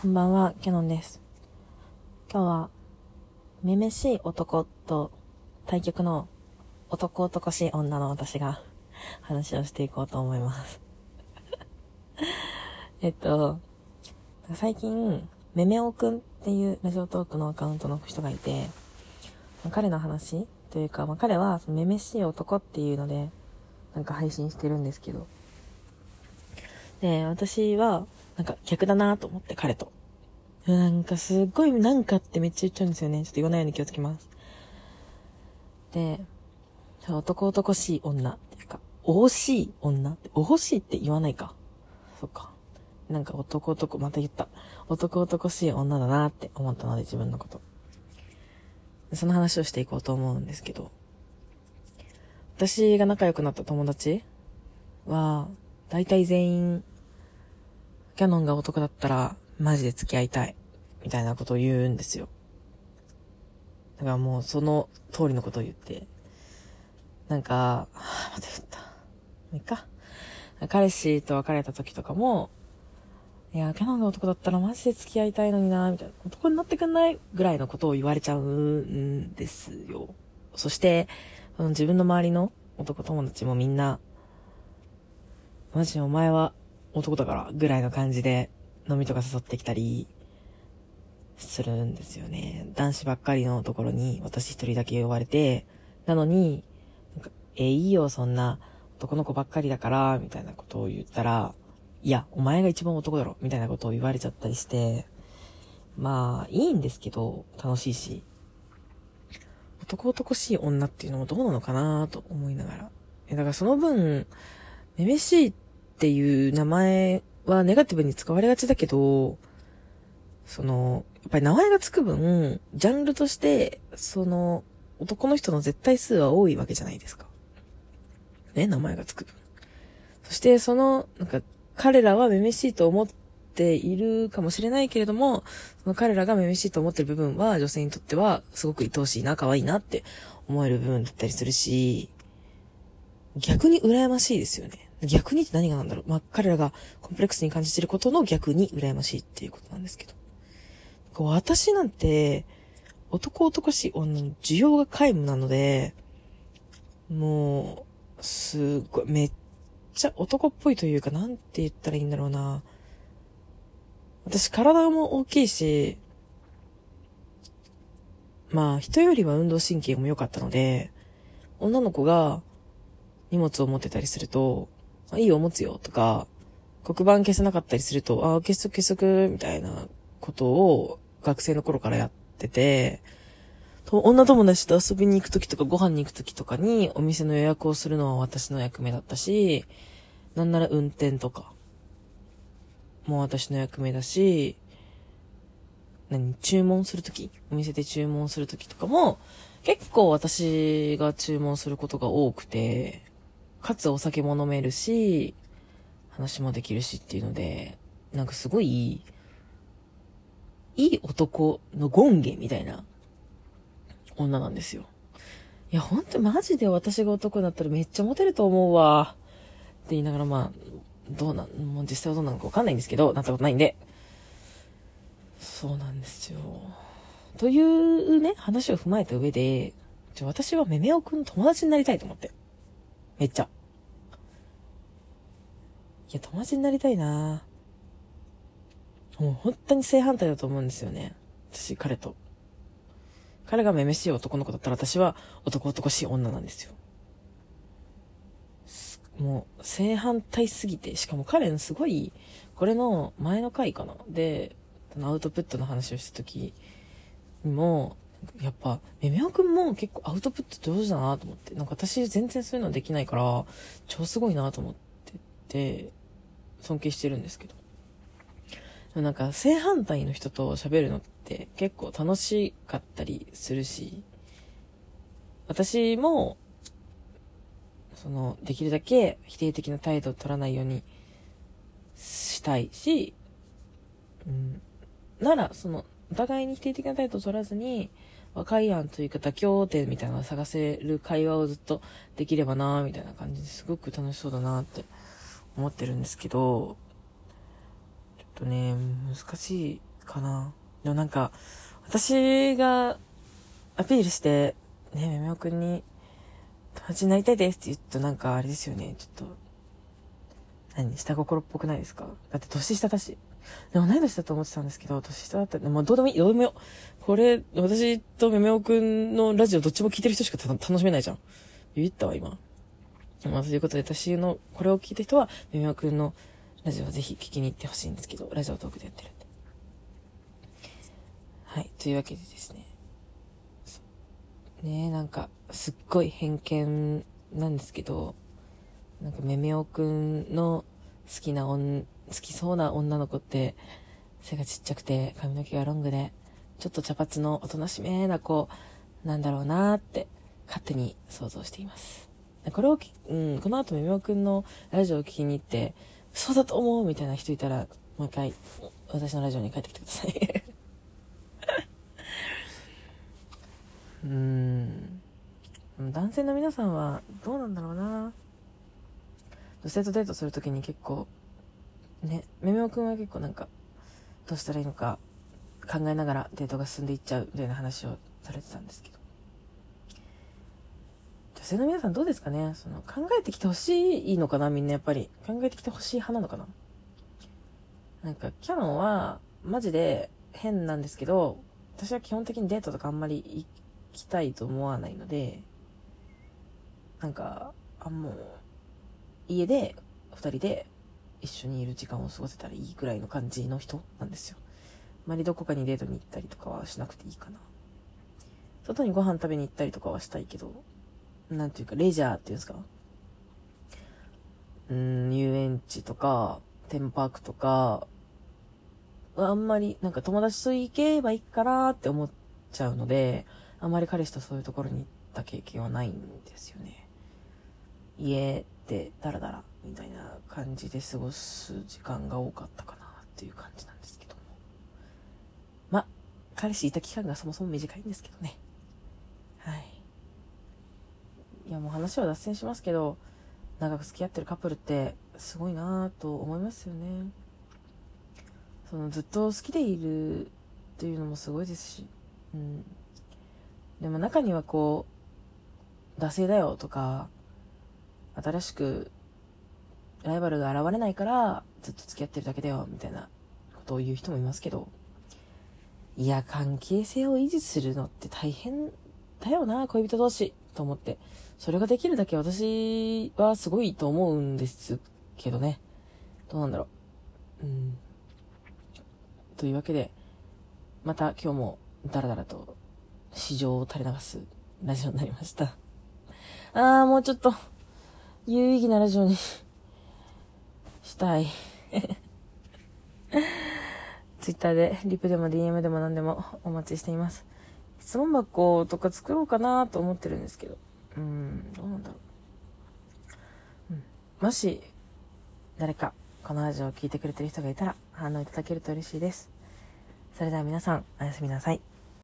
こんばんは、キャノンです。今日は、めめしい男と対局の男男しい女の私が話をしていこうと思います。えっと、最近、めめおくんっていうラジオトークのアカウントの人がいて、彼の話というか、まあ、彼はそのめめしい男っていうので、なんか配信してるんですけど、で、私は、なんか逆だなと思って、彼と。なんかすっごいなんかってめっちゃ言っちゃうんですよね。ちょっと言わないように気をつけます。で、男男しい女っていうか、お欲しい女って、お欲しいって言わないか。そっか。なんか男男、また言った。男男しい女だなって思ったので自分のこと。その話をしていこうと思うんですけど。私が仲良くなった友達は、大体全員、キャノンが男だったら、マジで付き合いたい。みたいなことを言うんですよ。だからもうその通りのことを言って。なんか、はぁ、また言った。もういいか。彼氏と別れた時とかも、いや、キャノンが男だったらマジで付き合いたいのになみたいな。男になってくんないぐらいのことを言われちゃうんですよ。そして、自分の周りの男友達もみんな、マジお前は男だからぐらいの感じで飲みとか誘ってきたりするんですよね。男子ばっかりのところに私一人だけ呼ばれて、なのに、なんかえ、いいよ、そんな男の子ばっかりだから、みたいなことを言ったら、いや、お前が一番男だろ、みたいなことを言われちゃったりして、まあ、いいんですけど、楽しいし、男男しい女っていうのもどうなのかなと思いながら。え、だからその分、めめしいってっていう名前はネガティブに使われがちだけど、その、やっぱり名前がつく分、ジャンルとして、その、男の人の絶対数は多いわけじゃないですか。ね、名前がつく分。そして、その、なんか、彼らはめめしいと思っているかもしれないけれども、その彼らがめめしいと思ってる部分は、女性にとっては、すごく愛おしいな、可愛いなって思える部分だったりするし、逆に羨ましいですよね。逆にって何がなんだろう。まあ、彼らがコンプレックスに感じてることの逆に羨ましいっていうことなんですけど。こう私なんて、男男しい女の需要が皆無なので、もう、すごい、めっちゃ男っぽいというか、なんて言ったらいいんだろうな。私体も大きいし、まあ人よりは運動神経も良かったので、女の子が荷物を持ってたりすると、あいいよ、持つよ、とか、黒板消せなかったりすると、ああ、消しとく消しとく、みたいなことを学生の頃からやってて、と女友達と遊びに行くときとかご飯に行くときとかにお店の予約をするのは私の役目だったし、なんなら運転とかもう私の役目だし、何、注文するときお店で注文するときとかも、結構私が注文することが多くて、かつお酒も飲めるし、話もできるしっていうので、なんかすごい、いい男の権限みたいな女なんですよ。いや、ほんとマジで私が男だったらめっちゃモテると思うわ。って言いながらまあ、どうなん、もう実際はどうなのかわかんないんですけど、なったことないんで。そうなんですよ。というね、話を踏まえた上で、私はめめおくんの友達になりたいと思って。めっちゃ。いや、友達になりたいなもう本当に正反対だと思うんですよね。私、彼と。彼がめめしい男の子だったら私は男男しい女なんですよ。もう正反対すぎて、しかも彼のすごい、これの前の回かなで、アウトプットの話をした時にも、やっぱ、めめおくんも結構アウトプット上手だなと思って、なんか私全然そういうのできないから、超すごいなと思ってて、尊敬してるんですけど。なんか正反対の人と喋るのって結構楽しかったりするし、私もその、できるだけ否定的な態度を取らないようにしたいし、うん、なら、その、お互いに否定的な態度を取らずに、和解案というか妥協点みたいなのを探せる会話をずっとできればなみたいな感じですごく楽しそうだなって思ってるんですけど、ちょっとね、難しいかな。でもなんか、私がアピールして、ね、めめおくんに友達になりたいですって言うとなんかあれですよね、ちょっと、何下心っぽくないですか？だって年下だし。でも同い年だと思ってたんですけど、年下だったら、もうどうでもいい、どうでもよ。これ、私とめめおくんのラジオどっちも聞いてる人しか楽しめないじゃん。言ったわ、今。まあ、ということで、私の、これを聞いた人は、めめおくんのラジオをぜひ聞きに行ってほしいんですけど、ラジオトークでやってるんで。はい、というわけでですね。ねえなんか、すっごい偏見なんですけど、なんかめめおくんの好きな女、好きそうな女の子って、背がちっちゃくて、髪の毛がロングで、ちょっと茶髪のおとなしめな子、なんだろうなーって、勝手に想像しています。これをうん、この後めめおくんのラジオを聞きに行って、そうだと思うみたいな人いたら、もう一回、私のラジオに帰ってきてください うーん。男性の皆さんはどうなんだろうな。女性とデートするときに結構、ね、めめおくんは結構なんか、どうしたらいいのか考えながらデートが進んでいっちゃうみたいな話をされてたんですけど。女性の皆さんどうですかね？その考えてきてほしいのかな？みんなやっぱり。考えてきてほしい派なのかな？なんか、キャノンは、マジで変なんですけど、私は基本的にデートとかあんまり行きたいと思わないので、なんか、あ、もう、家で、二人で一緒にいる時間を過ごせたらいいぐらいの感じの人なんですよ。あまりどこかにデートに行ったりとかはしなくていいかな。外にご飯食べに行ったりとかはしたいけど、なんていうか、レジャーっていうんですかうん、遊園地とか、テーマパークとか、あんまり、なんか友達と行けばいいかなって思っちゃうので、あんまり彼氏とそういうところに行った経験はないんですよね。家でダラダラみたいな感じで過ごす時間が多かったかなっていう感じなんですけども。ま、彼氏いた期間がそもそも短いんですけどね。はい。いやもう話は脱線しますけど、長く付き合ってるカップルってすごいなぁと思いますよね。そのずっと好きでいるっていうのもすごいですし。うん。でも中にはこう、惰性だよとか、新しくライバルが現れないからずっと付き合ってるだけだよみたいなことを言う人もいますけど、いや、関係性を維持するのって大変だよな、恋人同士と思って。それができるだけ私はすごいと思うんですけどね。どうなんだろう。うん。というわけで、また今日もダラダラと市場を垂れ流すラジオになりました。あー、もうちょっと、有意義なラジオにしたい。ツイッターで、リプでも DM でも何でもお待ちしています。質問箱とか作ろうかなと思ってるんですけど。うん、どうなんだろう。うん。もし、誰か、このラジオを聴いてくれてる人がいたら、反応いただけると嬉しいです。それでは皆さん、おやすみなさい。